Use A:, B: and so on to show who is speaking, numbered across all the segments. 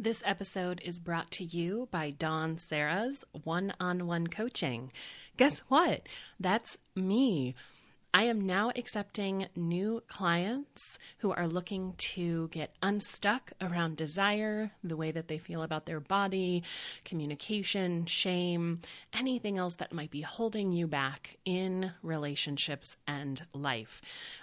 A: This episode is brought to you by Dawn Serra's one on one coaching. Guess what? That's me. I am now accepting new clients who are looking to get unstuck around desire, the way that they feel about their body, communication, shame, anything else that might be holding you back in relationships and life.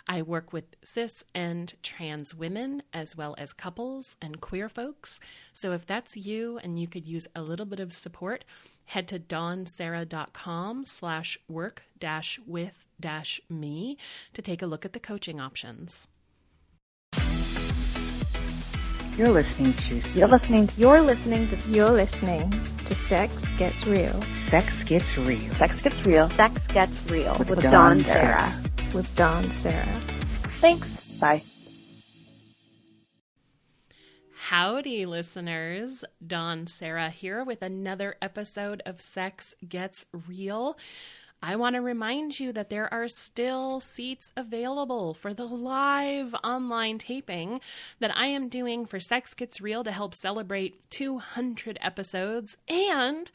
A: I work with cis and trans women as well as couples and queer folks. So if that's you and you could use a little bit of support, head to dawnserra.com slash work dash with dash me to take a look at the coaching options.
B: You're listening to
C: You're listening.
D: You're listening to
E: You're listening to Sex Gets Real
B: Sex Gets Real
C: Sex Gets Real.
D: Sex Gets Real
B: with,
D: with
B: Dawn
D: Dawn
B: Serra.
D: Sarah.
E: with Dawn Serra.
D: Thanks.
C: Bye.
A: Howdy, listeners. Dawn Serra here with another episode of Sex Gets Real. I want to remind you that there are still seats available for the live online taping that I am doing for Sex Gets Real to help celebrate 200 episodes. And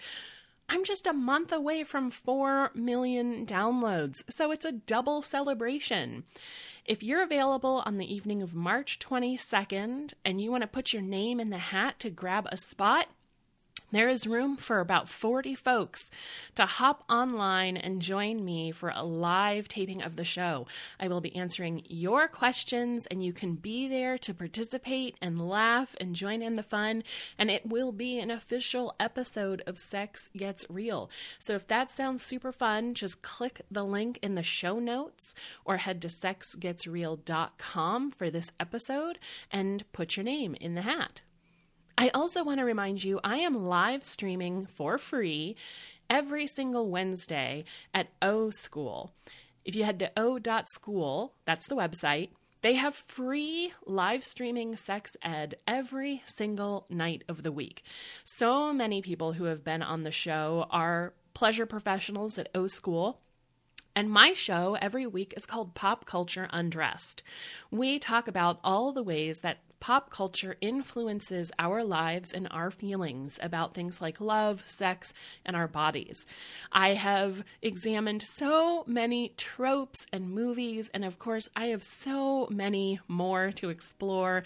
A: I'm just a month away from 4 million downloads, so it's a double celebration. If you're available on the evening of March 22nd and you want to put your name in the hat to grab a spot, there is room for about 40 folks to hop online and join me for a live taping of the show. I will be answering your questions, and you can be there to participate and laugh and join in the fun. And it will be an official episode of Sex Gets Real. So if that sounds super fun, just click the link in the show notes or head to sexgetsreal.com for this episode and put your name in the hat. I also want to remind you I am live streaming for free every single Wednesday at O School. If you head to o.school, that's the website, they have free live streaming sex ed every single night of the week. So many people who have been on the show are pleasure professionals at O School. And my show every week is called Pop Culture Undressed. We talk about all the ways that pop culture influences our lives and our feelings about things like love, sex, and our bodies. I have examined so many tropes and movies, and of course, I have so many more to explore.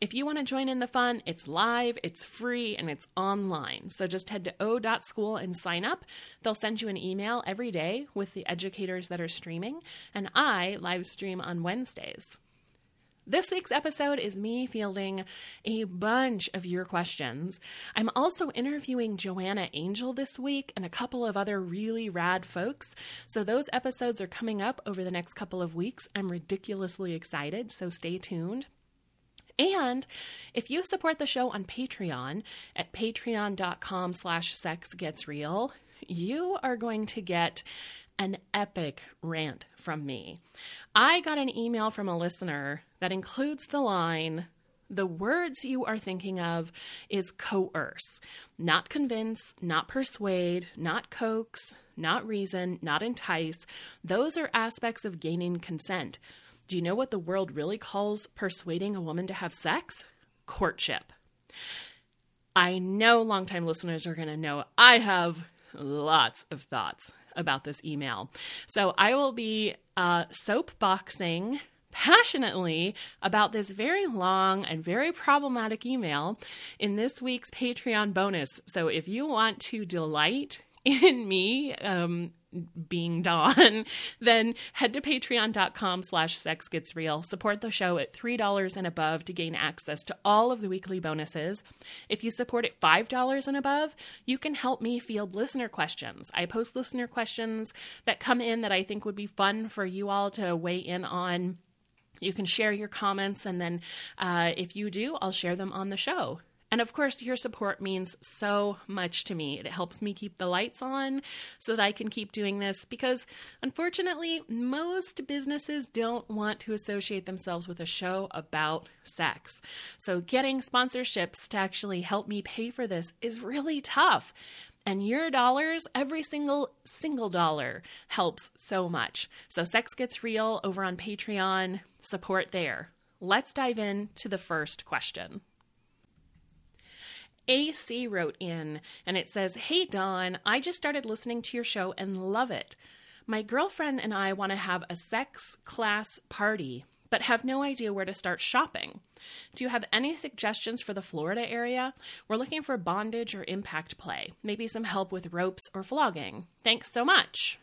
A: If you want to join in the fun, it's live, it's free, and it's online. So just head to o.school and sign up. They'll send you an email every day with the educators that are streaming, and I live stream on Wednesdays. This week's episode is me fielding a bunch of your questions. I'm also interviewing Joanna Angel this week and a couple of other really rad folks. So, those episodes are coming up over the next couple of weeks. I'm ridiculously excited, so stay tuned. And if you support the show on Patreon at patreon.com slash sexgetsreal, you are going to get an epic rant from me. I got an email from a listener that includes the line, the words you are thinking of is coerce, not convince, not persuade, not coax, not reason, not entice. Those are aspects of gaining consent. Do you know what the world really calls persuading a woman to have sex? Courtship. I know longtime listeners are going to know I have lots of thoughts about this email. So I will be uh, soapboxing passionately about this very long and very problematic email in this week's Patreon bonus. So if you want to delight in me, um, being Dawn, then head to patreon.com slash sex gets real. Support the show at $3 and above to gain access to all of the weekly bonuses. If you support at $5 and above, you can help me field listener questions. I post listener questions that come in that I think would be fun for you all to weigh in on. You can share your comments, and then uh, if you do, I'll share them on the show. And of course, your support means so much to me. It helps me keep the lights on so that I can keep doing this because unfortunately, most businesses don't want to associate themselves with a show about sex. So, getting sponsorships to actually help me pay for this is really tough. And your dollars, every single single dollar helps so much. So sex gets real over on Patreon, support there. Let's dive in to the first question. AC wrote in and it says, Hey, Dawn, I just started listening to your show and love it. My girlfriend and I want to have a sex class party, but have no idea where to start shopping. Do you have any suggestions for the Florida area? We're looking for bondage or impact play, maybe some help with ropes or flogging. Thanks so much.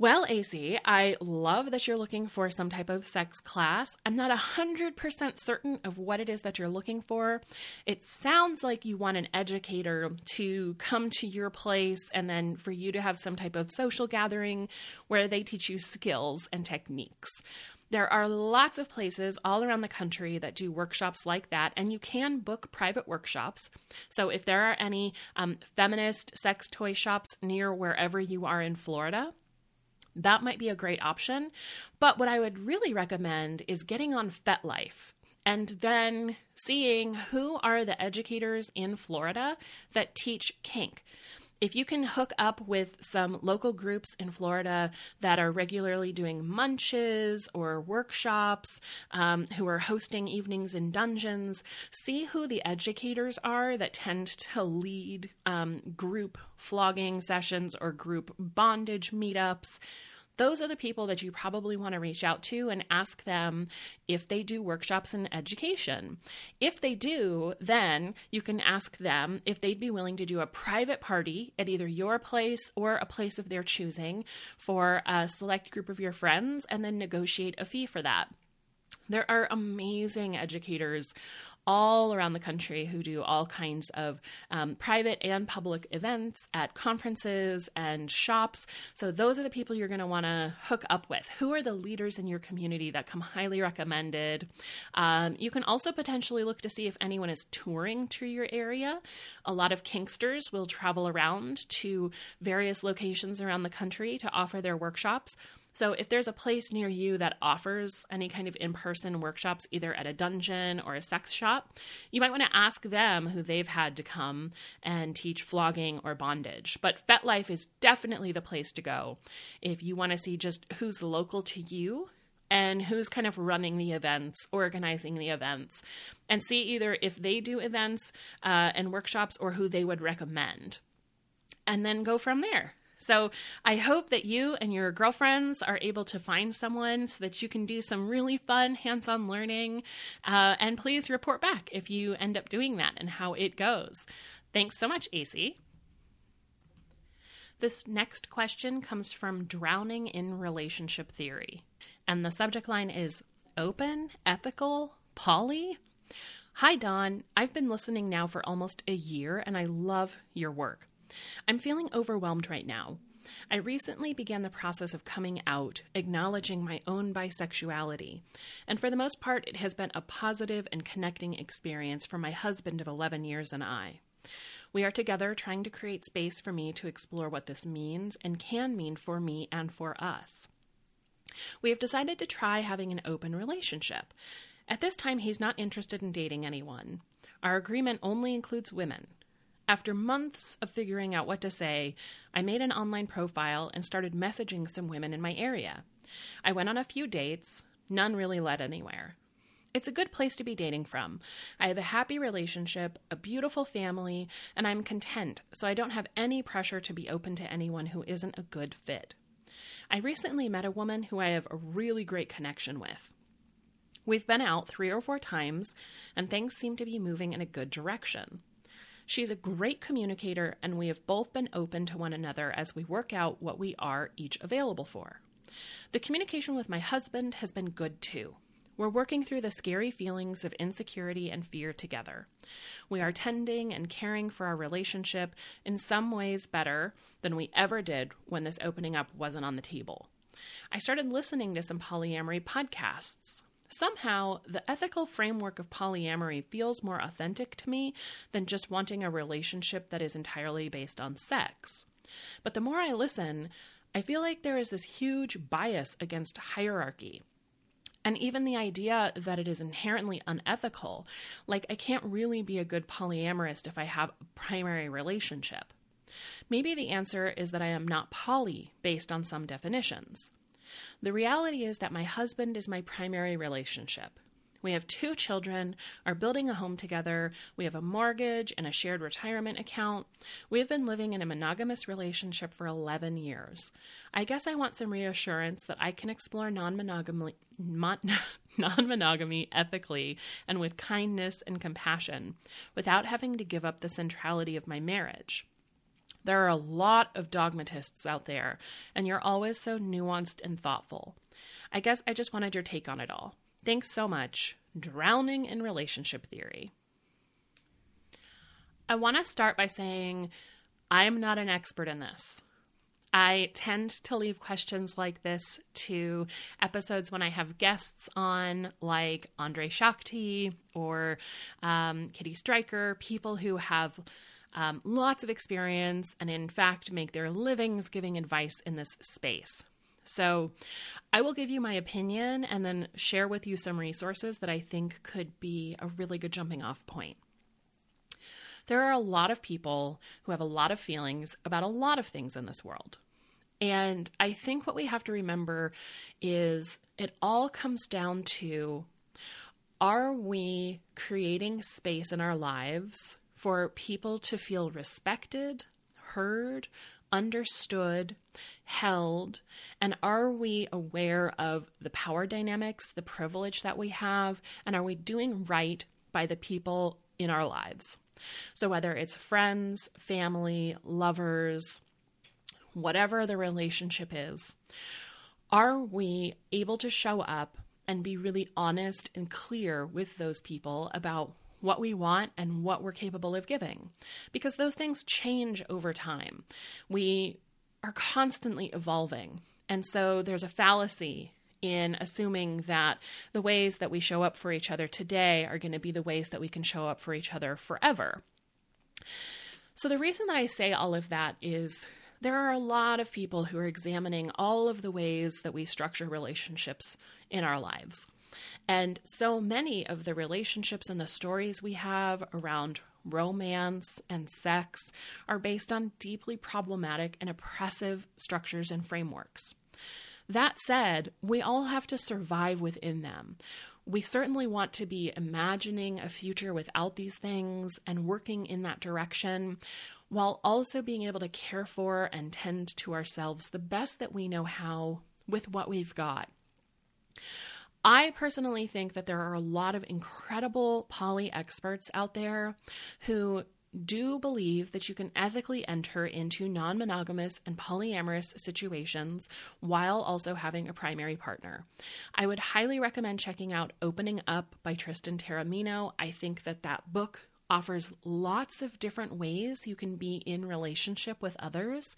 A: Well, AC, I love that you're looking for some type of sex class. I'm not 100% certain of what it is that you're looking for. It sounds like you want an educator to come to your place and then for you to have some type of social gathering where they teach you skills and techniques. There are lots of places all around the country that do workshops like that, and you can book private workshops. So, if there are any um, feminist sex toy shops near wherever you are in Florida, that might be a great option. But what I would really recommend is getting on FetLife and then seeing who are the educators in Florida that teach kink. If you can hook up with some local groups in Florida that are regularly doing munches or workshops, um, who are hosting evenings in dungeons, see who the educators are that tend to lead um, group flogging sessions or group bondage meetups those are the people that you probably want to reach out to and ask them if they do workshops in education. If they do, then you can ask them if they'd be willing to do a private party at either your place or a place of their choosing for a select group of your friends and then negotiate a fee for that. There are amazing educators all around the country who do all kinds of um, private and public events at conferences and shops. So, those are the people you're going to want to hook up with. Who are the leaders in your community that come highly recommended? Um, you can also potentially look to see if anyone is touring to your area. A lot of Kinksters will travel around to various locations around the country to offer their workshops. So, if there's a place near you that offers any kind of in person workshops, either at a dungeon or a sex shop, you might want to ask them who they've had to come and teach flogging or bondage. But FetLife is definitely the place to go if you want to see just who's local to you and who's kind of running the events, organizing the events, and see either if they do events uh, and workshops or who they would recommend. And then go from there. So I hope that you and your girlfriends are able to find someone so that you can do some really fun hands on learning. Uh, and please report back if you end up doing that and how it goes. Thanks so much, AC. This next question comes from Drowning in Relationship Theory. And the subject line is Open, Ethical, Poly? Hi, Dawn. I've been listening now for almost a year and I love your work. I'm feeling overwhelmed right now. I recently began the process of coming out, acknowledging my own bisexuality, and for the most part, it has been a positive and connecting experience for my husband of 11 years and I. We are together trying to create space for me to explore what this means and can mean for me and for us. We have decided to try having an open relationship. At this time, he's not interested in dating anyone. Our agreement only includes women. After months of figuring out what to say, I made an online profile and started messaging some women in my area. I went on a few dates, none really led anywhere. It's a good place to be dating from. I have a happy relationship, a beautiful family, and I'm content, so I don't have any pressure to be open to anyone who isn't a good fit. I recently met a woman who I have a really great connection with. We've been out three or four times, and things seem to be moving in a good direction. She's a great communicator, and we have both been open to one another as we work out what we are each available for. The communication with my husband has been good too. We're working through the scary feelings of insecurity and fear together. We are tending and caring for our relationship in some ways better than we ever did when this opening up wasn't on the table. I started listening to some polyamory podcasts. Somehow, the ethical framework of polyamory feels more authentic to me than just wanting a relationship that is entirely based on sex. But the more I listen, I feel like there is this huge bias against hierarchy. And even the idea that it is inherently unethical, like I can't really be a good polyamorist if I have a primary relationship. Maybe the answer is that I am not poly based on some definitions. The reality is that my husband is my primary relationship. We have two children, are building a home together. We have a mortgage and a shared retirement account. We have been living in a monogamous relationship for 11 years. I guess I want some reassurance that I can explore non monogamy. Ethically and with kindness and compassion without having to give up the centrality of my marriage. There are a lot of dogmatists out there, and you're always so nuanced and thoughtful. I guess I just wanted your take on it all. Thanks so much. Drowning in Relationship Theory. I want to start by saying I'm not an expert in this. I tend to leave questions like this to episodes when I have guests on, like Andre Shakti or um, Kitty Stryker, people who have um, lots of experience and, in fact, make their livings giving advice in this space. So, I will give you my opinion and then share with you some resources that I think could be a really good jumping off point. There are a lot of people who have a lot of feelings about a lot of things in this world. And I think what we have to remember is it all comes down to are we creating space in our lives for people to feel respected, heard, understood, held, and are we aware of the power dynamics, the privilege that we have, and are we doing right by the people in our lives? So, whether it's friends, family, lovers, whatever the relationship is, are we able to show up and be really honest and clear with those people about what we want and what we're capable of giving because those things change over time. We are constantly evolving. And so there's a fallacy in assuming that the ways that we show up for each other today are going to be the ways that we can show up for each other forever. So, the reason that I say all of that is there are a lot of people who are examining all of the ways that we structure relationships in our lives. And so many of the relationships and the stories we have around romance and sex are based on deeply problematic and oppressive structures and frameworks. That said, we all have to survive within them. We certainly want to be imagining a future without these things and working in that direction while also being able to care for and tend to ourselves the best that we know how with what we've got. I personally think that there are a lot of incredible poly experts out there who do believe that you can ethically enter into non monogamous and polyamorous situations while also having a primary partner. I would highly recommend checking out Opening Up by Tristan Taormino. I think that that book offers lots of different ways you can be in relationship with others.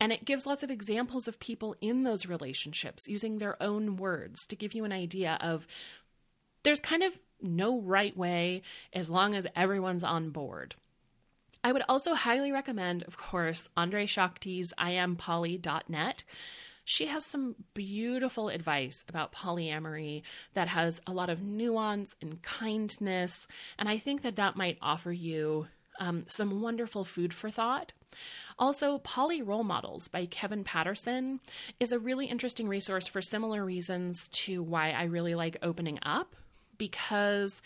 A: And it gives lots of examples of people in those relationships using their own words to give you an idea of there's kind of no right way as long as everyone's on board. I would also highly recommend, of course, Andre Shakti's IamPoly.net. She has some beautiful advice about polyamory that has a lot of nuance and kindness, and I think that that might offer you um, some wonderful food for thought. Also, Poly Role Models by Kevin Patterson is a really interesting resource for similar reasons to why I really like opening up because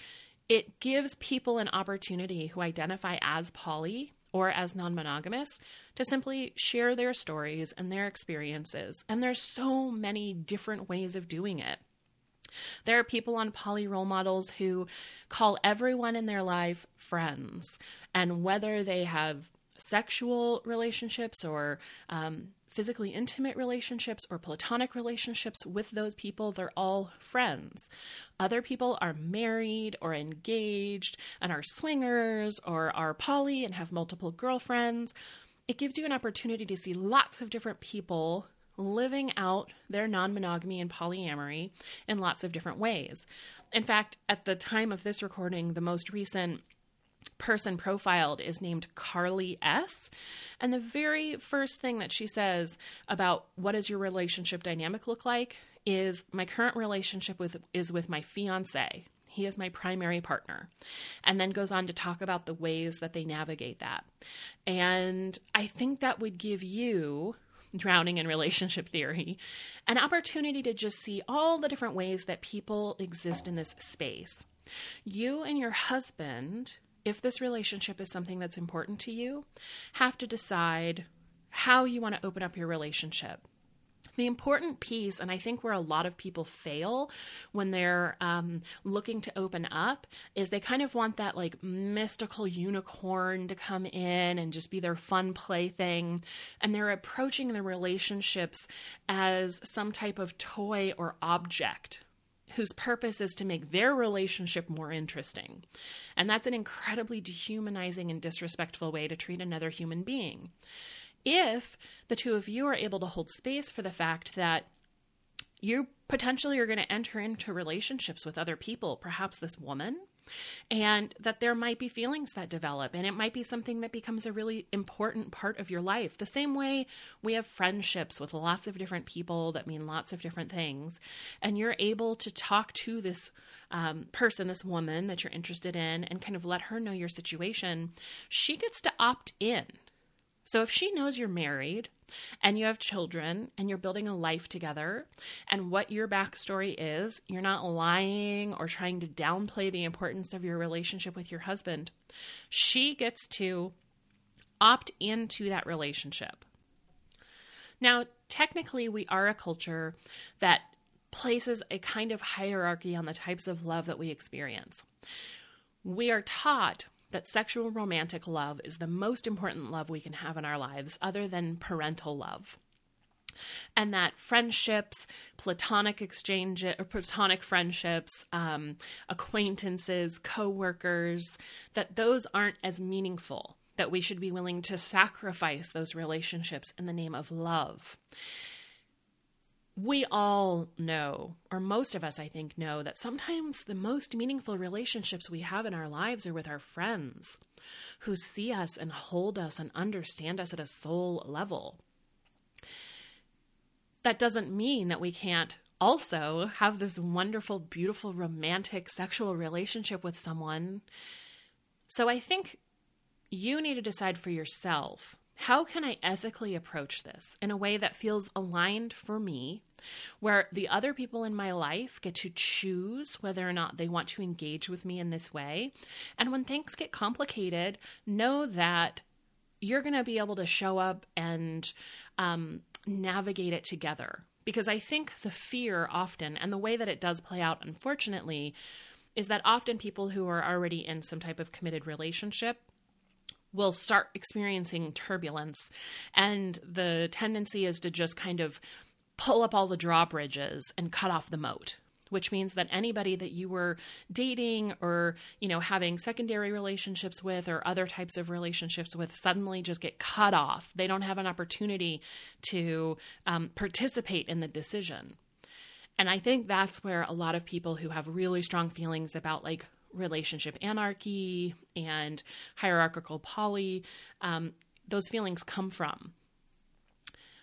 A: it gives people an opportunity who identify as poly or as non monogamous to simply share their stories and their experiences. And there's so many different ways of doing it. There are people on poly role models who call everyone in their life friends. And whether they have sexual relationships or um, physically intimate relationships or platonic relationships with those people, they're all friends. Other people are married or engaged and are swingers or are poly and have multiple girlfriends. It gives you an opportunity to see lots of different people living out their non monogamy and polyamory in lots of different ways. In fact, at the time of this recording, the most recent person profiled is named Carly S. And the very first thing that she says about what does your relationship dynamic look like is my current relationship with is with my fiance. He is my primary partner. And then goes on to talk about the ways that they navigate that. And I think that would give you drowning in relationship theory, an opportunity to just see all the different ways that people exist in this space. You and your husband, if this relationship is something that's important to you, have to decide how you want to open up your relationship. The important piece, and I think where a lot of people fail when they're um, looking to open up, is they kind of want that like mystical unicorn to come in and just be their fun plaything. And they're approaching the relationships as some type of toy or object whose purpose is to make their relationship more interesting. And that's an incredibly dehumanizing and disrespectful way to treat another human being if the two of you are able to hold space for the fact that you potentially are going to enter into relationships with other people, perhaps this woman, and that there might be feelings that develop, and it might be something that becomes a really important part of your life. The same way we have friendships with lots of different people that mean lots of different things, and you're able to talk to this um, person, this woman that you're interested in, and kind of let her know your situation, she gets to opt in so if she knows you're married and you have children and you're building a life together and what your backstory is, you're not lying or trying to downplay the importance of your relationship with your husband, she gets to opt into that relationship. Now, technically, we are a culture that places a kind of hierarchy on the types of love that we experience. We are taught that sexual romantic love is the most important love we can have in our lives, other than parental love. And that friendships, platonic exchange, or platonic friendships, um, acquaintances, coworkers, that those aren't as meaningful. That we should be willing to sacrifice those relationships in the name of love we all know, or most of us, I think, know that sometimes the most meaningful relationships we have in our lives are with our friends who see us and hold us and understand us at a soul level. That doesn't mean that we can't also have this wonderful, beautiful, romantic, sexual relationship with someone. So I think you need to decide for yourself how can I ethically approach this in a way that feels aligned for me, where the other people in my life get to choose whether or not they want to engage with me in this way? And when things get complicated, know that you're going to be able to show up and um, navigate it together. Because I think the fear often, and the way that it does play out, unfortunately, is that often people who are already in some type of committed relationship will start experiencing turbulence. And the tendency is to just kind of pull up all the drawbridges and cut off the moat which means that anybody that you were dating or you know having secondary relationships with or other types of relationships with suddenly just get cut off they don't have an opportunity to um, participate in the decision and i think that's where a lot of people who have really strong feelings about like relationship anarchy and hierarchical poly, um, those feelings come from.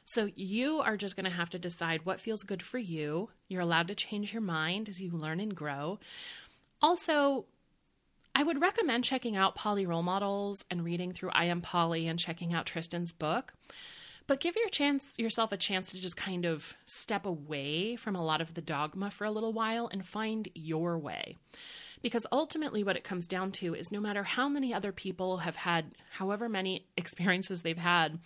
A: So you are just going to have to decide what feels good for you. You're allowed to change your mind as you learn and grow. Also, I would recommend checking out Poly Role Models and reading through I Am Poly and checking out Tristan's book. But give your chance yourself a chance to just kind of step away from a lot of the dogma for a little while and find your way. Because ultimately, what it comes down to is no matter how many other people have had however many experiences they've had,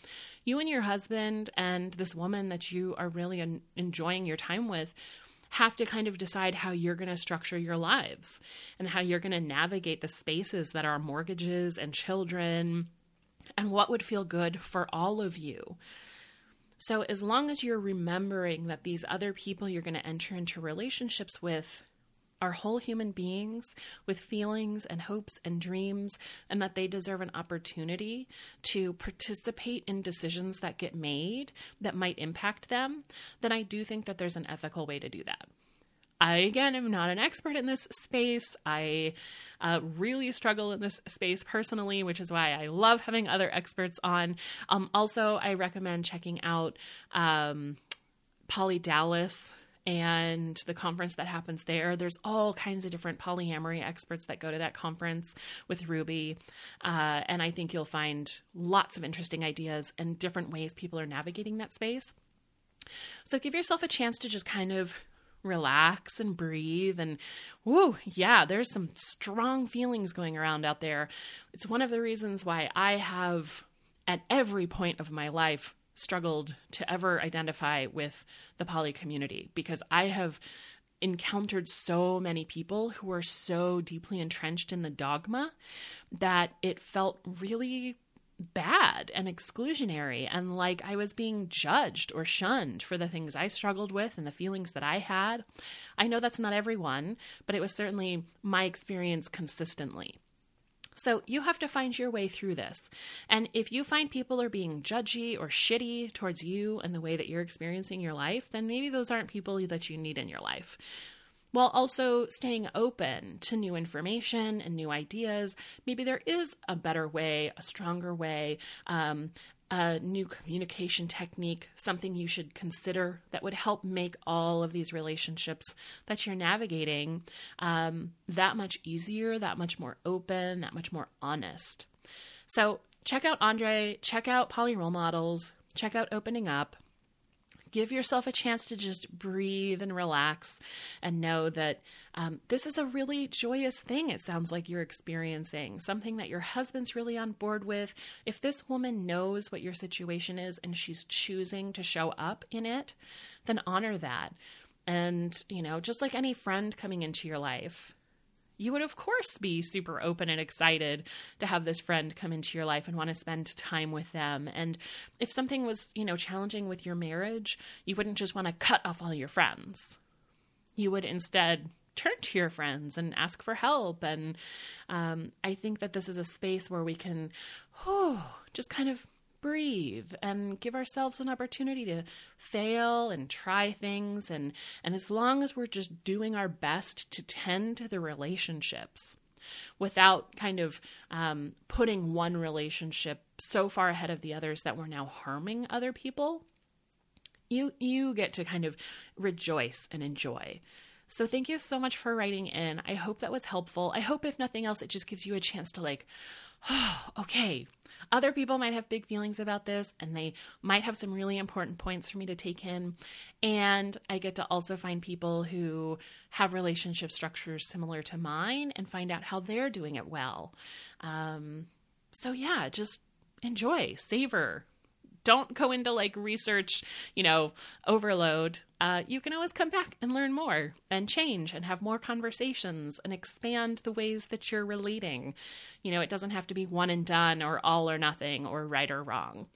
A: you and your husband and this woman that you are really en- enjoying your time with have to kind of decide how you're going to structure your lives and how you're going to navigate the spaces that are mortgages and children and what would feel good for all of you. So, as long as you're remembering that these other people you're going to enter into relationships with are whole human beings with feelings and hopes and dreams, and that they deserve an opportunity to participate in decisions that get made that might impact them, then I do think that there's an ethical way to do that. I, again, am not an expert in this space. I uh, really struggle in this space personally, which is why I love having other experts on. Um, also, I recommend checking out um, Poly Dallas and the conference that happens there. There's all kinds of different polyamory experts that go to that conference with Ruby. Uh, and I think you'll find lots of interesting ideas and different ways people are navigating that space. So give yourself a chance to just kind of relax and breathe and whoo yeah there's some strong feelings going around out there it's one of the reasons why i have at every point of my life struggled to ever identify with the poly community because i have encountered so many people who are so deeply entrenched in the dogma that it felt really bad and exclusionary and like I was being judged or shunned for the things I struggled with and the feelings that I had. I know that's not everyone, but it was certainly my experience consistently. So you have to find your way through this. And if you find people are being judgy or shitty towards you and the way that you're experiencing your life, then maybe those aren't people that you need in your life while also staying open to new information and new ideas. Maybe there is a better way, a stronger way, um, a new communication technique, something you should consider that would help make all of these relationships that you're navigating um, that much easier, that much more open, that much more honest. So, check out Andre, check out Poly Role Models, check out Opening Up give yourself a chance to just breathe and relax and know that um, this is a really joyous thing it sounds like you're experiencing. Something that your husband's really on board with. If this woman knows what your situation is and she's choosing to show up in it then honor that. And you know just like any friend coming into your life you would of course be super open and excited to have this friend come into your life and want to spend time with them. And if something was you know challenging with your marriage you wouldn't just want to cut off all your friends. You would instead turn to your friends and ask for help. And um, i think that this is a space where we can oh, just kind of breathe and give ourselves an opportunity to fail and try things. And and as long as we're just doing our best to tend to the relationships without kind of um, putting one relationship so far ahead of the others that we're now harming other people you you get to kind of rejoice and enjoy. So thank you so much for writing in. I hope that was helpful. I hope if nothing else it just gives you a chance to like oh, okay other people might have big feelings about this and they might have some really important points for me to take in. And I get to also find people who have relationship structures similar to mine and find out how they're doing it well. Um, so, yeah, just enjoy, savor, don't go into like research, you know, overload. Uh, you can always come back and learn more and change and have more conversations and expand the ways that you're relating. You know, it doesn't have to be one and done or all or nothing or right or wrong.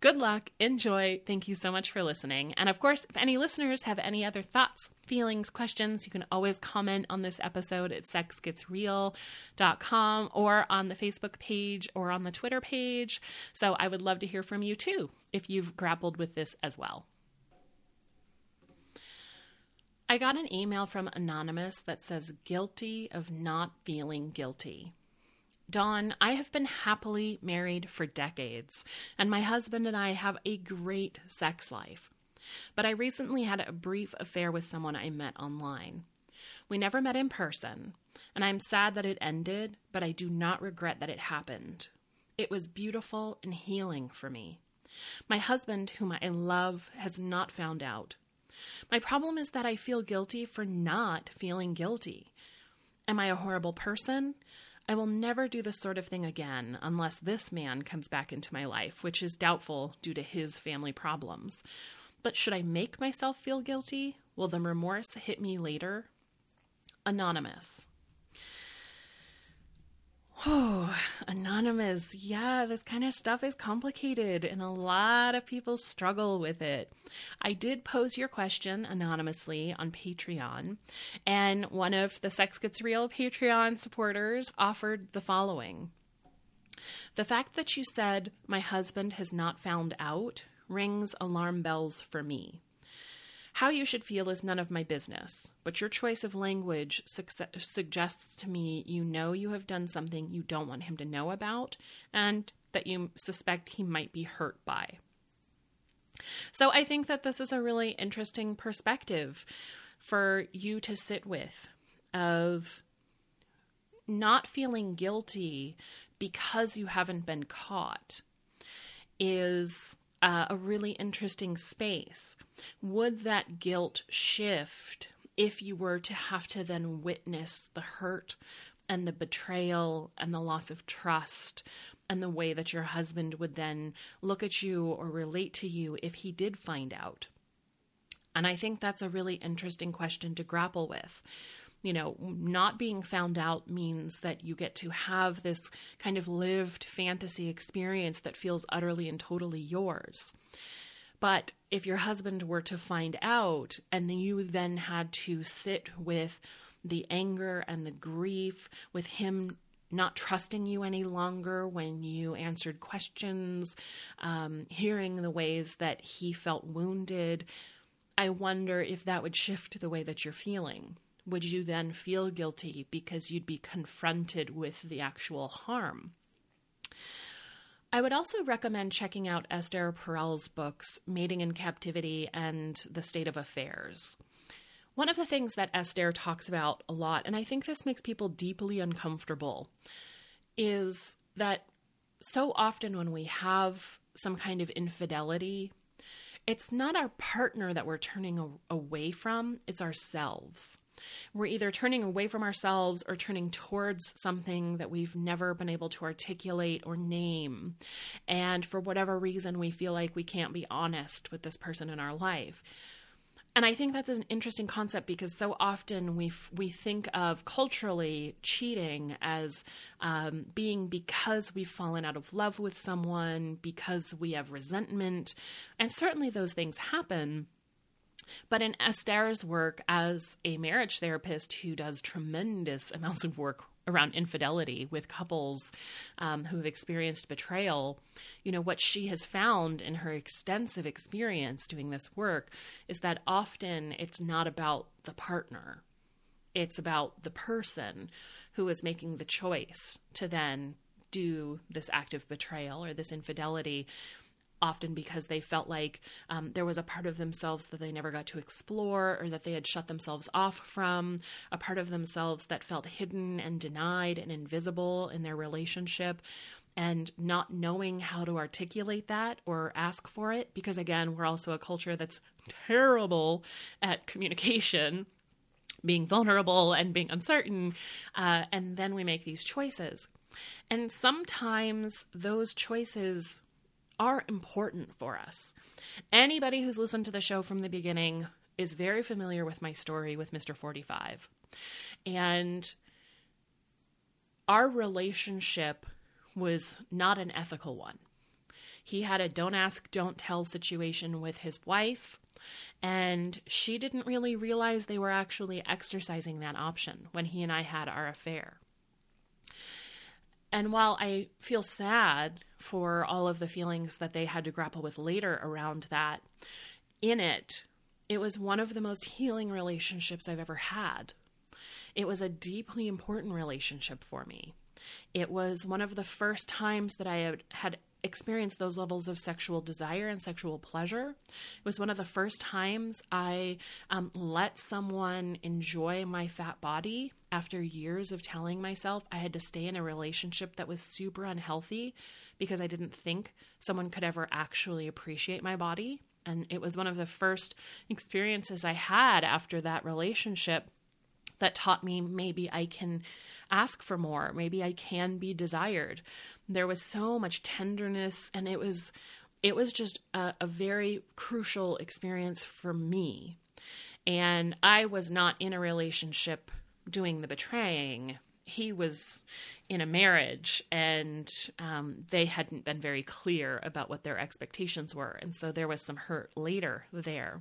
A: Good luck, enjoy. Thank you so much for listening. And of course, if any listeners have any other thoughts, feelings, questions, you can always comment on this episode at sexgetsreal.com or on the Facebook page or on the Twitter page. So I would love to hear from you too if you've grappled with this as well. I got an email from Anonymous that says, guilty of not feeling guilty. Dawn, I have been happily married for decades, and my husband and I have a great sex life. But I recently had a brief affair with someone I met online. We never met in person, and I'm sad that it ended, but I do not regret that it happened. It was beautiful and healing for me. My husband, whom I love, has not found out. My problem is that I feel guilty for not feeling guilty. Am I a horrible person? I will never do this sort of thing again unless this man comes back into my life, which is doubtful due to his family problems. But should I make myself feel guilty? Will the remorse hit me later? Anonymous. Oh, anonymous. Yeah, this kind of stuff is complicated and a lot of people struggle with it. I did pose your question anonymously on Patreon, and one of the Sex Gets Real Patreon supporters offered the following The fact that you said, My husband has not found out, rings alarm bells for me. How you should feel is none of my business, but your choice of language su- suggests to me you know you have done something you don't want him to know about and that you suspect he might be hurt by. So I think that this is a really interesting perspective for you to sit with of not feeling guilty because you haven't been caught is uh, a really interesting space. Would that guilt shift if you were to have to then witness the hurt and the betrayal and the loss of trust and the way that your husband would then look at you or relate to you if he did find out? And I think that's a really interesting question to grapple with. You know, not being found out means that you get to have this kind of lived fantasy experience that feels utterly and totally yours. But if your husband were to find out and you then had to sit with the anger and the grief, with him not trusting you any longer when you answered questions, um, hearing the ways that he felt wounded, I wonder if that would shift the way that you're feeling. Would you then feel guilty because you'd be confronted with the actual harm? I would also recommend checking out Esther Perel's books, Mating in Captivity and The State of Affairs. One of the things that Esther talks about a lot, and I think this makes people deeply uncomfortable, is that so often when we have some kind of infidelity, it's not our partner that we're turning away from, it's ourselves. We're either turning away from ourselves or turning towards something that we've never been able to articulate or name. And for whatever reason, we feel like we can't be honest with this person in our life. And I think that's an interesting concept because so often we we think of culturally cheating as um, being because we've fallen out of love with someone, because we have resentment, and certainly those things happen. But in Esther's work as a marriage therapist who does tremendous amounts of work around infidelity with couples um, who have experienced betrayal, you know, what she has found in her extensive experience doing this work is that often it's not about the partner, it's about the person who is making the choice to then do this act of betrayal or this infidelity often because they felt like um, there was a part of themselves that they never got to explore or that they had shut themselves off from, a part of themselves that felt hidden and denied and invisible in their relationship. And not knowing how to articulate that or ask for it, because again, we're also a culture that's terrible at communication, being vulnerable and being uncertain. Uh, and then we make these choices. And sometimes those choices are important for us. Anybody who's listened to the show from the beginning is very familiar with my story with Mr. 45. And our relationship was not an ethical one. He had a don't ask, don't tell situation with his wife, and she didn't really realize they were actually exercising that option when he and I had our affair. And while I feel sad for all of the feelings that they had to grapple with later around that, in it, it was one of the most healing relationships I've ever had. It was a deeply important relationship for me. It was one of the first times that I had experienced those levels of sexual desire and sexual pleasure. It was one of the first times I um, let someone enjoy my fat body after years of telling myself I had to stay in a relationship that was super unhealthy because I didn't think someone could ever actually appreciate my body. And it was one of the first experiences I had after that relationship that taught me maybe I can ask for more, maybe I can be desired. There was so much tenderness, and it was it was just a, a very crucial experience for me. And I was not in a relationship doing the betraying he was in a marriage and um, they hadn't been very clear about what their expectations were. And so there was some hurt later there.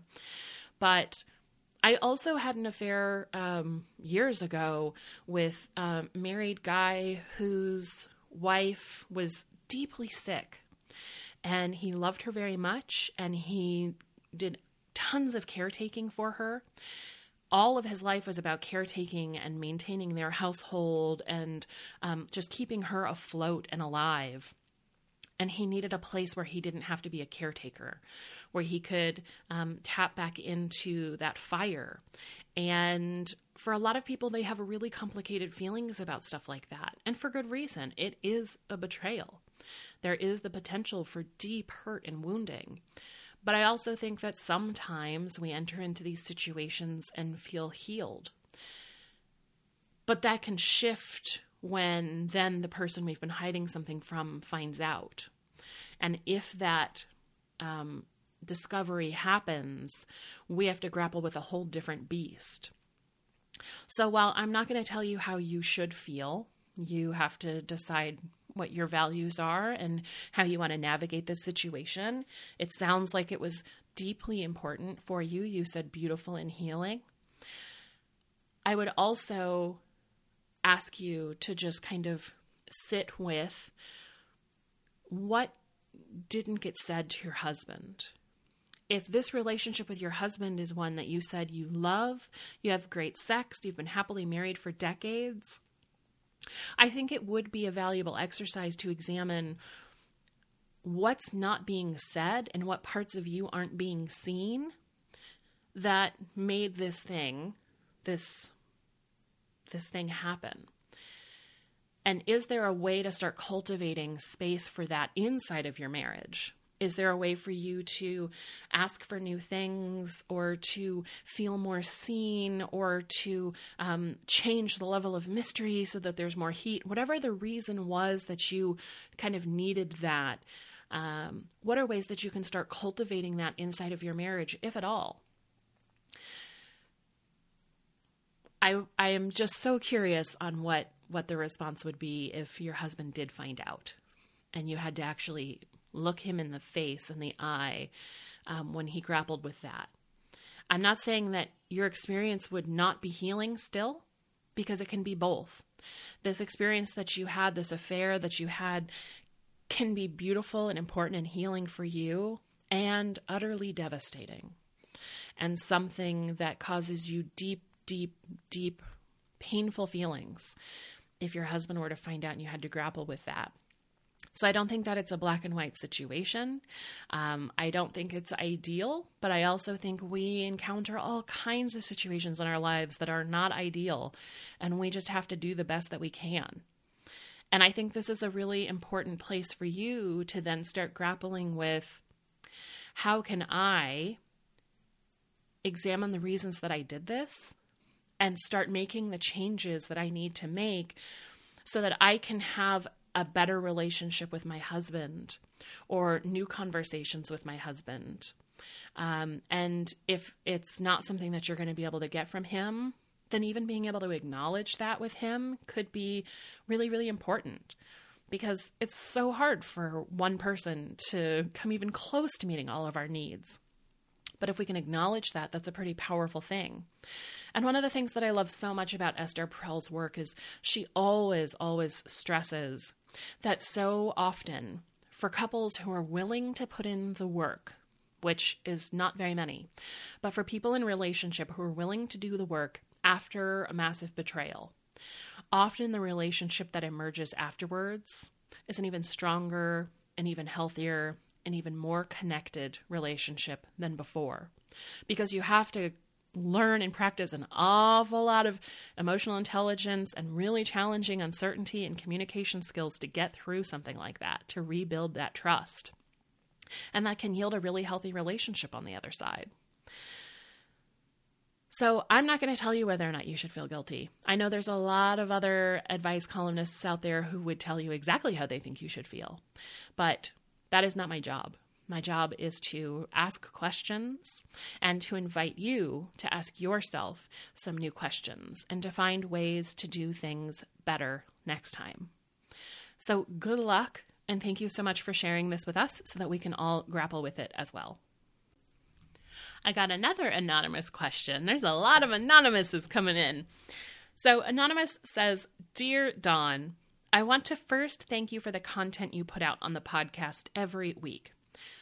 A: But I also had an affair um, years ago with a married guy whose wife was deeply sick. And he loved her very much and he did tons of caretaking for her all of his life was about caretaking and maintaining their household and um, just keeping her afloat and alive. And he needed a place where he didn't have to be a caretaker, where he could um, tap back into that fire. And for a lot of people, they have really complicated feelings about stuff like that. And for good reason. It is a betrayal. There is the potential for deep hurt and wounding. But I also think that sometimes we enter into these situations and feel healed. But that can shift when then the person we've been hiding something from finds out. And if that um, discovery happens, we have to grapple with a whole different beast. So while I'm not going to tell you how you should feel, you have to decide what your values are and how you want to navigate this situation. It sounds like it was deeply important for you. You said beautiful and healing. I would also ask you to just kind of sit with what didn't get said to your husband. If this relationship with your husband is one that you said you love, you have great sex, you've been happily married for decades, I think it would be a valuable exercise to examine what's not being said and what parts of you aren't being seen that made this thing this this thing happen. And is there a way to start cultivating space for that inside of your marriage is there a way for you to ask for new things or to feel more seen or to um, change the level of mystery so that there's more heat? Whatever the reason was that you kind of needed that, um, what are ways that you can start cultivating that inside of your marriage, if at all? I, I am just so curious on what, what the response would be if your husband did find out and you had to actually look him in the face and the eye um, when he grappled with that. I'm not saying that your experience would not be healing still, because it can be both. This experience that you had, this affair that you had, can be beautiful and important and healing for you, and utterly devastating. And something that causes you deep, deep, deep, painful feelings if your husband were to find out and you had to grapple with that. So I don't think that it's a black and white situation. Um, I don't think it's ideal, but I also think we encounter all kinds of situations in our lives that are not ideal, and we just have to do the best that we can. And I think this is a really important place for you to then start grappling with how can I examine the reasons that I did this and start making the changes that I need to make so that I can have a better relationship with my husband or new conversations with my husband. Um, and if it's not something that you're going to be able to get from him, then even being able to acknowledge that with him could be really, really important because it's so hard for one person to come even close to meeting all of our needs. But if we can acknowledge that, that's a pretty powerful thing. And one of the things that I love so much about Esther Perel's work is she always, always stresses that so often for couples who are willing to put in the work, which is not very many, but for people in relationship who are willing to do the work after a massive betrayal, often the relationship that emerges afterwards is an even stronger and even healthier and even more connected relationship than before. Because you have to learn and practice an awful lot of emotional intelligence and really challenging uncertainty and communication skills to get through something like that, to rebuild that trust. And that can yield a really healthy relationship on the other side. So, I'm not going to tell you whether or not you should feel guilty. I know there's a lot of other advice columnists out there who would tell you exactly how they think you should feel, but that is not my job. My job is to ask questions and to invite you to ask yourself some new questions and to find ways to do things better next time. So, good luck, and thank you so much for sharing this with us so that we can all grapple with it as well. I got another anonymous question. There's a lot of anonymouses coming in. So, Anonymous says Dear Dawn, I want to first thank you for the content you put out on the podcast every week.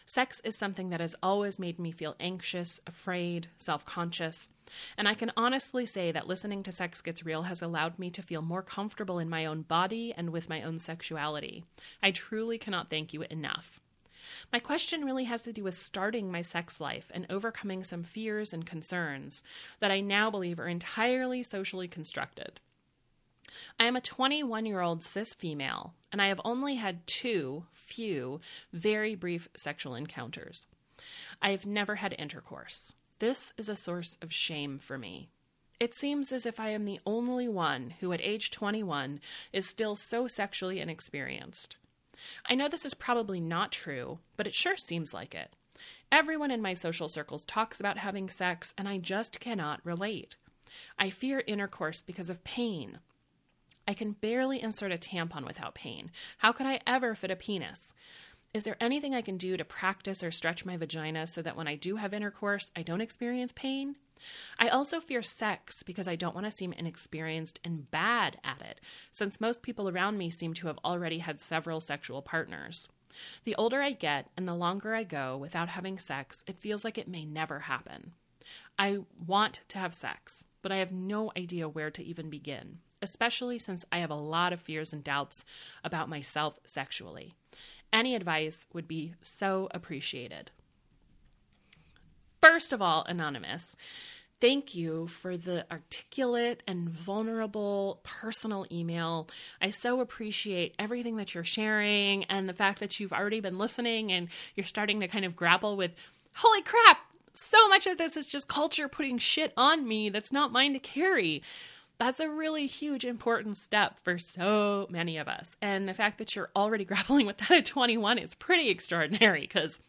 A: Sex is something that has always made me feel anxious, afraid, self conscious. And I can honestly say that listening to Sex Gets Real has allowed me to feel more comfortable in my own body and with my own sexuality. I truly cannot thank you enough. My question really has to do with starting my sex life and overcoming some fears and concerns that I now believe are entirely socially constructed. I am a 21 year old cis female, and I have only had two, few, very brief sexual encounters. I have never had intercourse. This is a source of shame for me. It seems as if I am the only one who, at age 21, is still so sexually inexperienced. I know this is probably not true, but it sure seems like it. Everyone in my social circles talks about having sex, and I just cannot relate. I fear intercourse because of pain. I can barely insert a tampon without pain. How could I ever fit a penis? Is there anything I can do to practice or stretch my vagina so that when I do have intercourse, I don't experience pain? I also fear sex because I don't want to seem inexperienced and bad at it, since most people around me seem to have already had several sexual partners. The older I get and the longer I go without having sex, it feels like it may never happen. I want to have sex, but I have no idea where to even begin, especially since I have a lot of fears and doubts about myself sexually. Any advice would be so appreciated. First of all, Anonymous, thank you for the articulate and vulnerable personal email. I so appreciate everything that you're sharing and the fact that you've already been listening and you're starting to kind of grapple with holy crap, so much of this is just culture putting shit on me that's not mine to carry. That's a really huge, important step for so many of us. And the fact that you're already grappling with that at 21 is pretty extraordinary because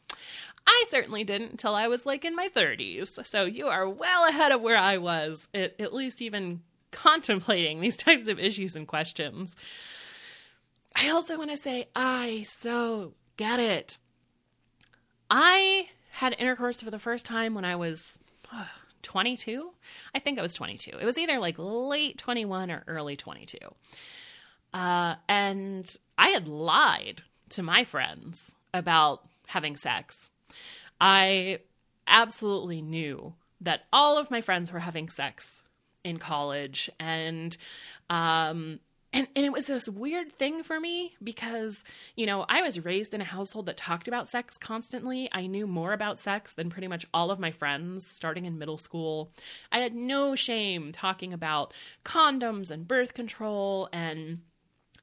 A: I certainly didn't until I was like in my 30s. So you are well ahead of where I was, at, at least even contemplating these types of issues and questions. I also want to say, I so get it. I had intercourse for the first time when I was 22. I think I was 22. It was either like late 21 or early 22. Uh, and I had lied to my friends about having sex. I absolutely knew that all of my friends were having sex in college and um and and it was this weird thing for me because you know I was raised in a household that talked about sex constantly. I knew more about sex than pretty much all of my friends starting in middle school. I had no shame talking about condoms and birth control and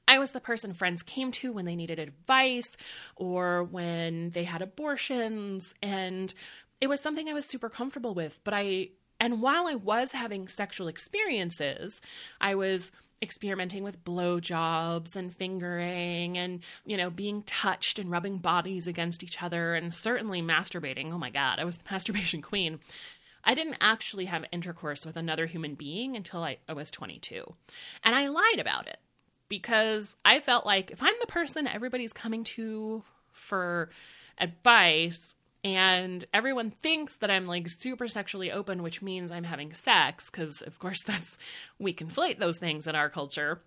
A: I was the person friends came to when they needed advice or when they had abortions and it was something I was super comfortable with, but I and while I was having sexual experiences, I was experimenting with blowjobs and fingering and, you know, being touched and rubbing bodies against each other and certainly masturbating. Oh my God, I was the masturbation queen. I didn't actually have intercourse with another human being until I, I was 22. And I lied about it because I felt like if I'm the person everybody's coming to for advice, and everyone thinks that I'm like super sexually open, which means I'm having sex, because of course that's we conflate those things in our culture.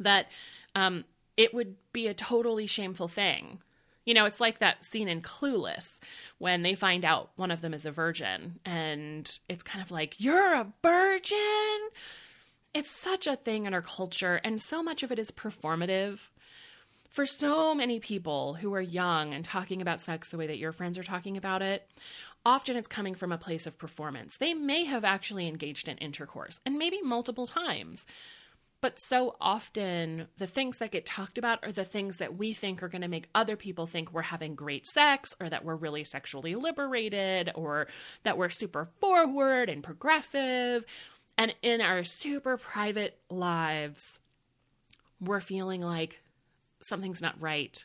A: That um, it would be a totally shameful thing. You know, it's like that scene in Clueless when they find out one of them is a virgin, and it's kind of like, You're a virgin? It's such a thing in our culture, and so much of it is performative for so many people who are young and talking about sex the way that your friends are talking about it, often it's coming from a place of performance. They may have actually engaged in intercourse, and maybe multiple times. But so often, the things that get talked about are the things that we think are going to make other people think we're having great sex, or that we're really sexually liberated, or that we're super forward and progressive. And in our super private lives, we're feeling like something's not right.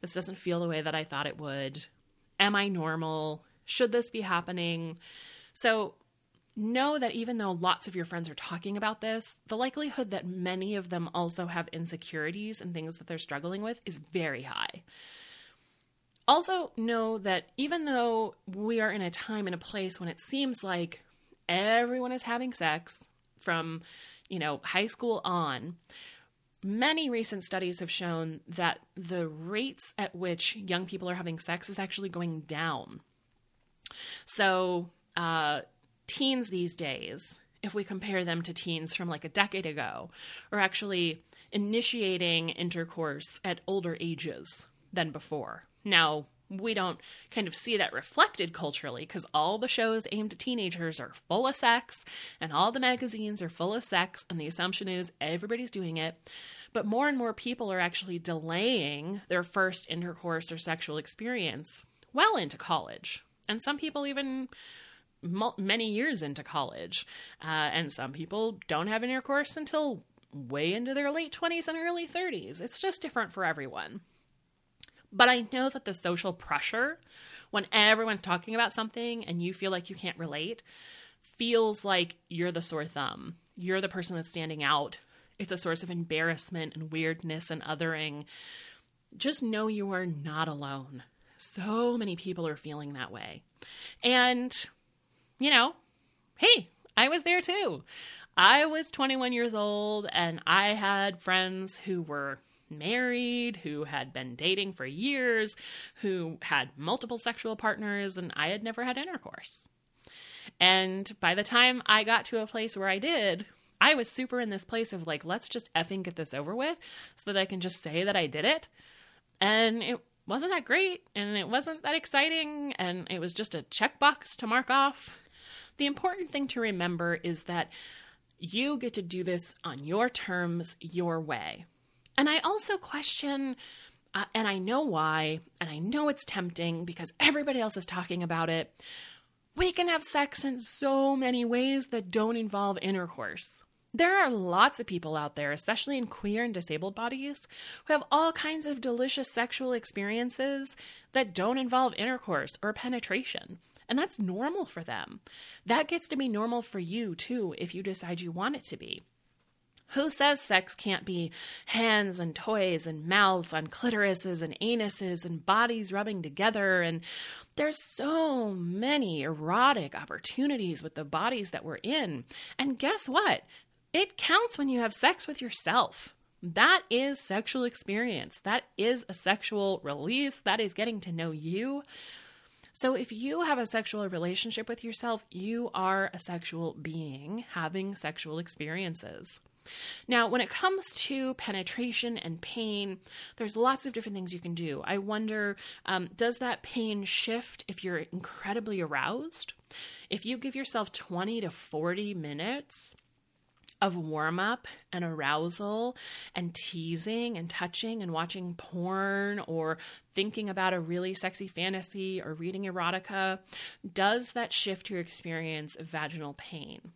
A: This doesn't feel the way that I thought it would. Am I normal? Should this be happening? So, know that even though lots of your friends are talking about this, the likelihood that many of them also have insecurities and things that they're struggling with is very high. Also, know that even though we are in a time and a place when it seems like everyone is having sex from, you know, high school on, many recent studies have shown that the rates at which young people are having sex is actually going down. So, uh, teens these days, if we compare them to teens from like a decade ago, are actually initiating intercourse at older ages than before. Now, we don't kind of see that reflected culturally because all the shows aimed at teenagers are full of sex and all the magazines are full of sex, and the assumption is everybody's doing it. But more and more people are actually delaying their first intercourse or sexual experience well into college. And some people even many years into college. Uh, and some people don't have intercourse until way into their late 20s and early 30s. It's just different for everyone. But I know that the social pressure, when everyone's talking about something and you feel like you can't relate, feels like you're the sore thumb. You're the person that's standing out. It's a source of embarrassment and weirdness and othering. Just know you are not alone. So many people are feeling that way. And, you know, hey, I was there too. I was 21 years old and I had friends who were married, who had been dating for years, who had multiple sexual partners, and I had never had intercourse. And by the time I got to a place where I did, I was super in this place of like, let's just effing get this over with so that I can just say that I did it. And it wasn't that great and it wasn't that exciting and it was just a checkbox to mark off. The important thing to remember is that you get to do this on your terms, your way. And I also question, uh, and I know why, and I know it's tempting because everybody else is talking about it. We can have sex in so many ways that don't involve intercourse. There are lots of people out there, especially in queer and disabled bodies, who have all kinds of delicious sexual experiences that don't involve intercourse or penetration. And that's normal for them. That gets to be normal for you too if you decide you want it to be. Who says sex can't be hands and toys and mouths on clitorises and anuses and bodies rubbing together? And there's so many erotic opportunities with the bodies that we're in. And guess what? It counts when you have sex with yourself. That is sexual experience. That is a sexual release. That is getting to know you. So, if you have a sexual relationship with yourself, you are a sexual being having sexual experiences. Now, when it comes to penetration and pain, there's lots of different things you can do. I wonder um, does that pain shift if you're incredibly aroused? If you give yourself 20 to 40 minutes, of warm up and arousal and teasing and touching and watching porn or thinking about a really sexy fantasy or reading erotica, does that shift your experience of vaginal pain?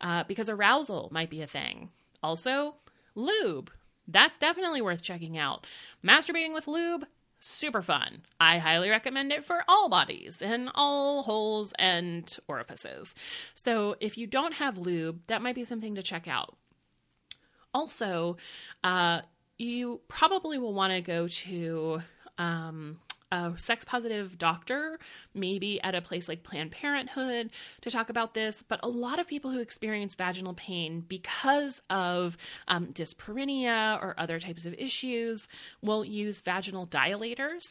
A: Uh, because arousal might be a thing. Also, lube. That's definitely worth checking out. Masturbating with lube, super fun. I highly recommend it for all bodies and all holes and orifices. So if you don't have lube, that might be something to check out. Also, uh, you probably will want to go to um, a sex positive doctor, maybe at a place like Planned Parenthood, to talk about this. But a lot of people who experience vaginal pain because of um, dyspareunia or other types of issues will use vaginal dilators.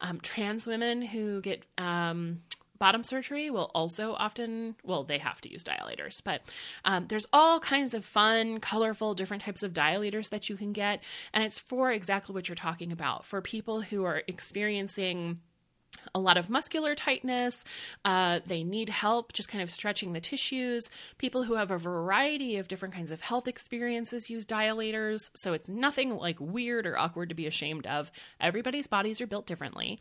A: Um, trans women who get um, bottom surgery will also often, well, they have to use dilators, but um, there's all kinds of fun, colorful, different types of dilators that you can get. And it's for exactly what you're talking about for people who are experiencing a lot of muscular tightness. Uh, they need help just kind of stretching the tissues. People who have a variety of different kinds of health experiences use dilators. So it's nothing like weird or awkward to be ashamed of. Everybody's bodies are built differently.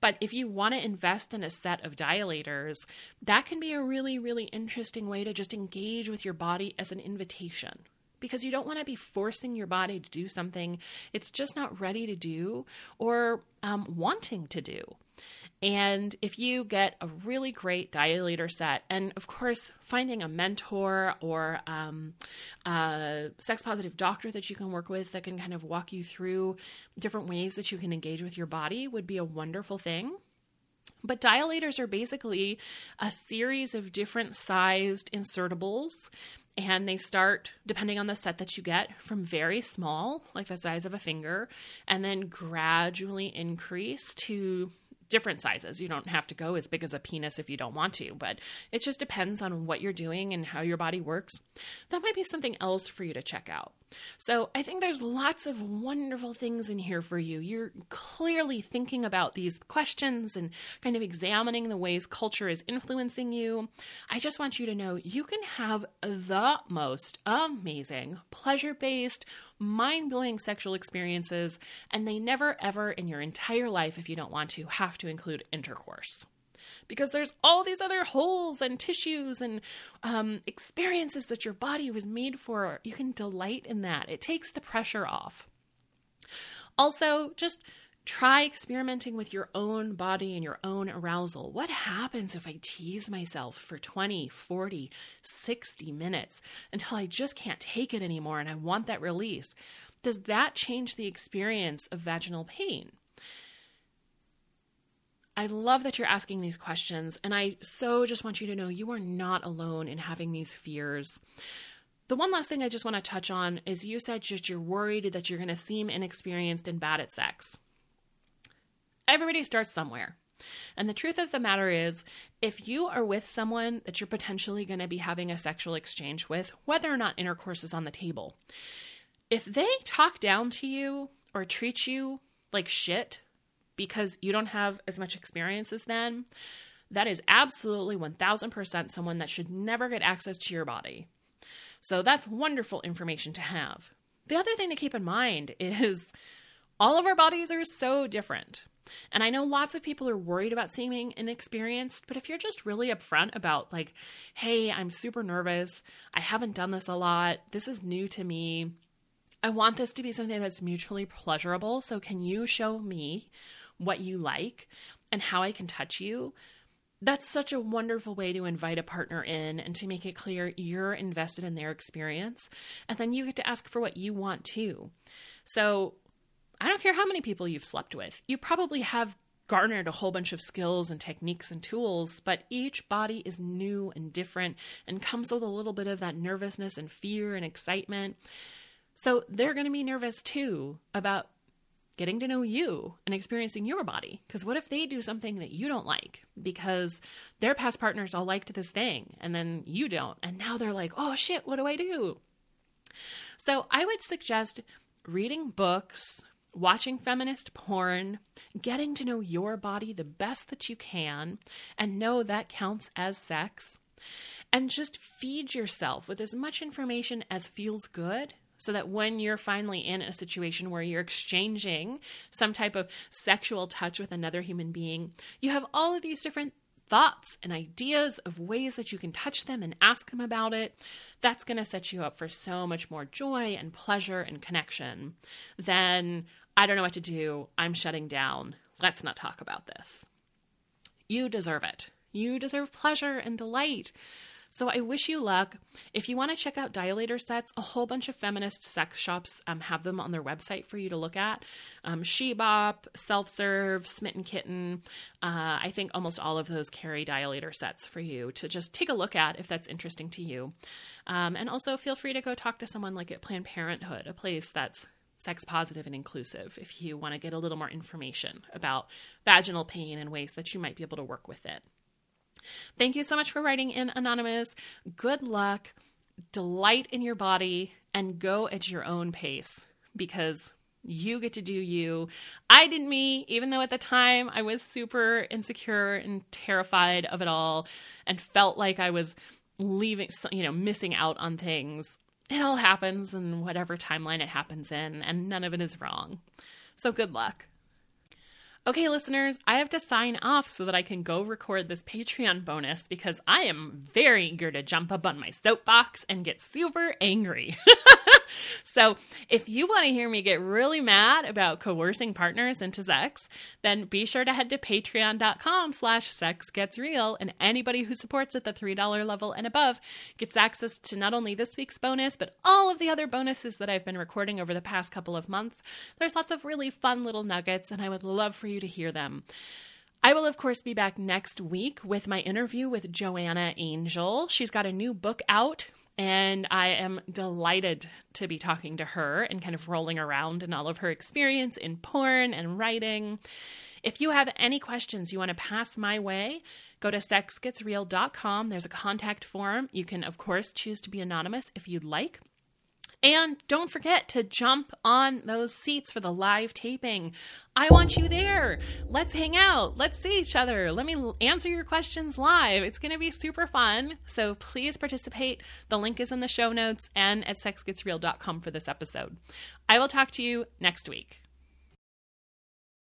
A: But if you want to invest in a set of dilators, that can be a really, really interesting way to just engage with your body as an invitation because you don't want to be forcing your body to do something it's just not ready to do or um, wanting to do. And if you get a really great dilator set, and of course, finding a mentor or um, a sex positive doctor that you can work with that can kind of walk you through different ways that you can engage with your body would be a wonderful thing. But dilators are basically a series of different sized insertables and they start depending on the set that you get from very small like the size of a finger and then gradually increase to different sizes. You don't have to go as big as a penis if you don't want to but it just depends on what you're doing and how your body works. That might be something else for you to check out So I think there's lots of wonderful things in here for you. You're clearly thinking about these questions and kind of examining the ways culture is influencing you. I just want you to know you can have the most amazing, pleasure based, mind blowing sexual experiences, and they never, ever in your entire life, if you don't want to, have to include intercourse because there's all these other holes and tissues and um, experiences that your body was made for. You can delight in that. It takes the pressure off. Also, just try experimenting with your own body and your own arousal. What happens if I tease myself for 20, 40, 60 minutes until I just can't take it anymore and I want that release? Does that change the experience of vaginal pain? I love that you're asking these questions, and I so just want you to know you are not alone in having these fears. The one last thing I just want to touch on is you said that you're worried that you're going to seem inexperienced and bad at sex. Everybody starts somewhere. And the truth of the matter is, if you are with someone that you're potentially going to be having a sexual exchange with, whether or not intercourse is on the table, if they talk down to you or treat you like shit because you don't have as much experience as them, that is absolutely 1000% someone that should never get access to your body. So that's wonderful information to have. The other thing to keep in mind is all of our bodies are so different. And I know lots of people are worried about seeming inexperienced, but if you're just really upfront about, like, hey, I'm super nervous, I haven't done this a lot, this is new to me, I want this to be something that's mutually pleasurable. So, can you show me what you like and how I can touch you, that's such a wonderful way to invite a partner in and to make it clear you're invested in their experience. And then you get to ask for what you want too. So I don't care how many people you've slept with, you probably have garnered a whole bunch of skills and techniques and tools, but each body is new and different and comes with a little bit of that nervousness and fear and excitement. So they're going to be nervous too about getting to know you and experiencing your body. Because what if they do something that you don't like because their past partners all liked this thing and then you don't? And now they're like, oh shit, what do I do? So I would suggest reading books, watching feminist porn, getting to know your body the best that you can, and know that counts as sex. And just feed yourself with as much information as feels good so that when you're finally in a situation where you're exchanging some type of sexual touch with another human being, you have all of these different thoughts and ideas of ways that you can touch them and ask them about it, that's going to set you up for so much more joy and pleasure and connection than I don't know what to do. I'm shutting down. Let's not talk about this. You deserve it. You deserve pleasure and delight. So I wish you luck. If you want to check out dilator sets, a whole bunch of feminist sex shops um, have them on their website for you to look at. Um, Shebop, Self Serve, Smitten Kitten. Uh, I think almost all of those carry dilator sets for you to just take a look at if that's interesting to you. Um, and also feel free to go talk to someone like at Planned Parenthood, a place that's sex positive and inclusive if you want to get a little more information about vaginal pain and ways that you might be able to work with it. Thank you so much for writing in, Anonymous. Good luck, delight in your body, and go at your own pace because you get to do you. I did me, even though at the time I was super insecure and terrified of it all and felt like I was leaving, you know, missing out on things. It all happens in whatever timeline it happens in, and none of it is wrong. So good luck. Okay, listeners, I have to sign off so that I can go record this Patreon bonus because I am very eager to jump up on my soapbox and get super angry. so, if you want to hear me get really mad about coercing partners into sex, then be sure to head to patreon.com slash sex gets real and anybody who supports at the $3 level and above gets access to not only this week's bonus, but all of the other bonuses that I've been recording over the past couple of months. There's lots of really fun little nuggets and I would love for you to hear them. I will, of course, be back next week with my interview with Joanna Angel. She's got a new book out, and I am delighted to be talking to her and kind of rolling around in all of her experience in porn and writing. If you have any questions you want to pass my way, go to sexgetsreal.com. There's a contact form. You can, of course, choose to be anonymous if you'd like. And don't forget to jump on those seats for the live taping. I want you there. Let's hang out. Let's see each other. Let me answer your questions live. It's going to be super fun. So please participate. The link is in the show notes and at sexgetsreal.com for this episode. I will talk to you next week.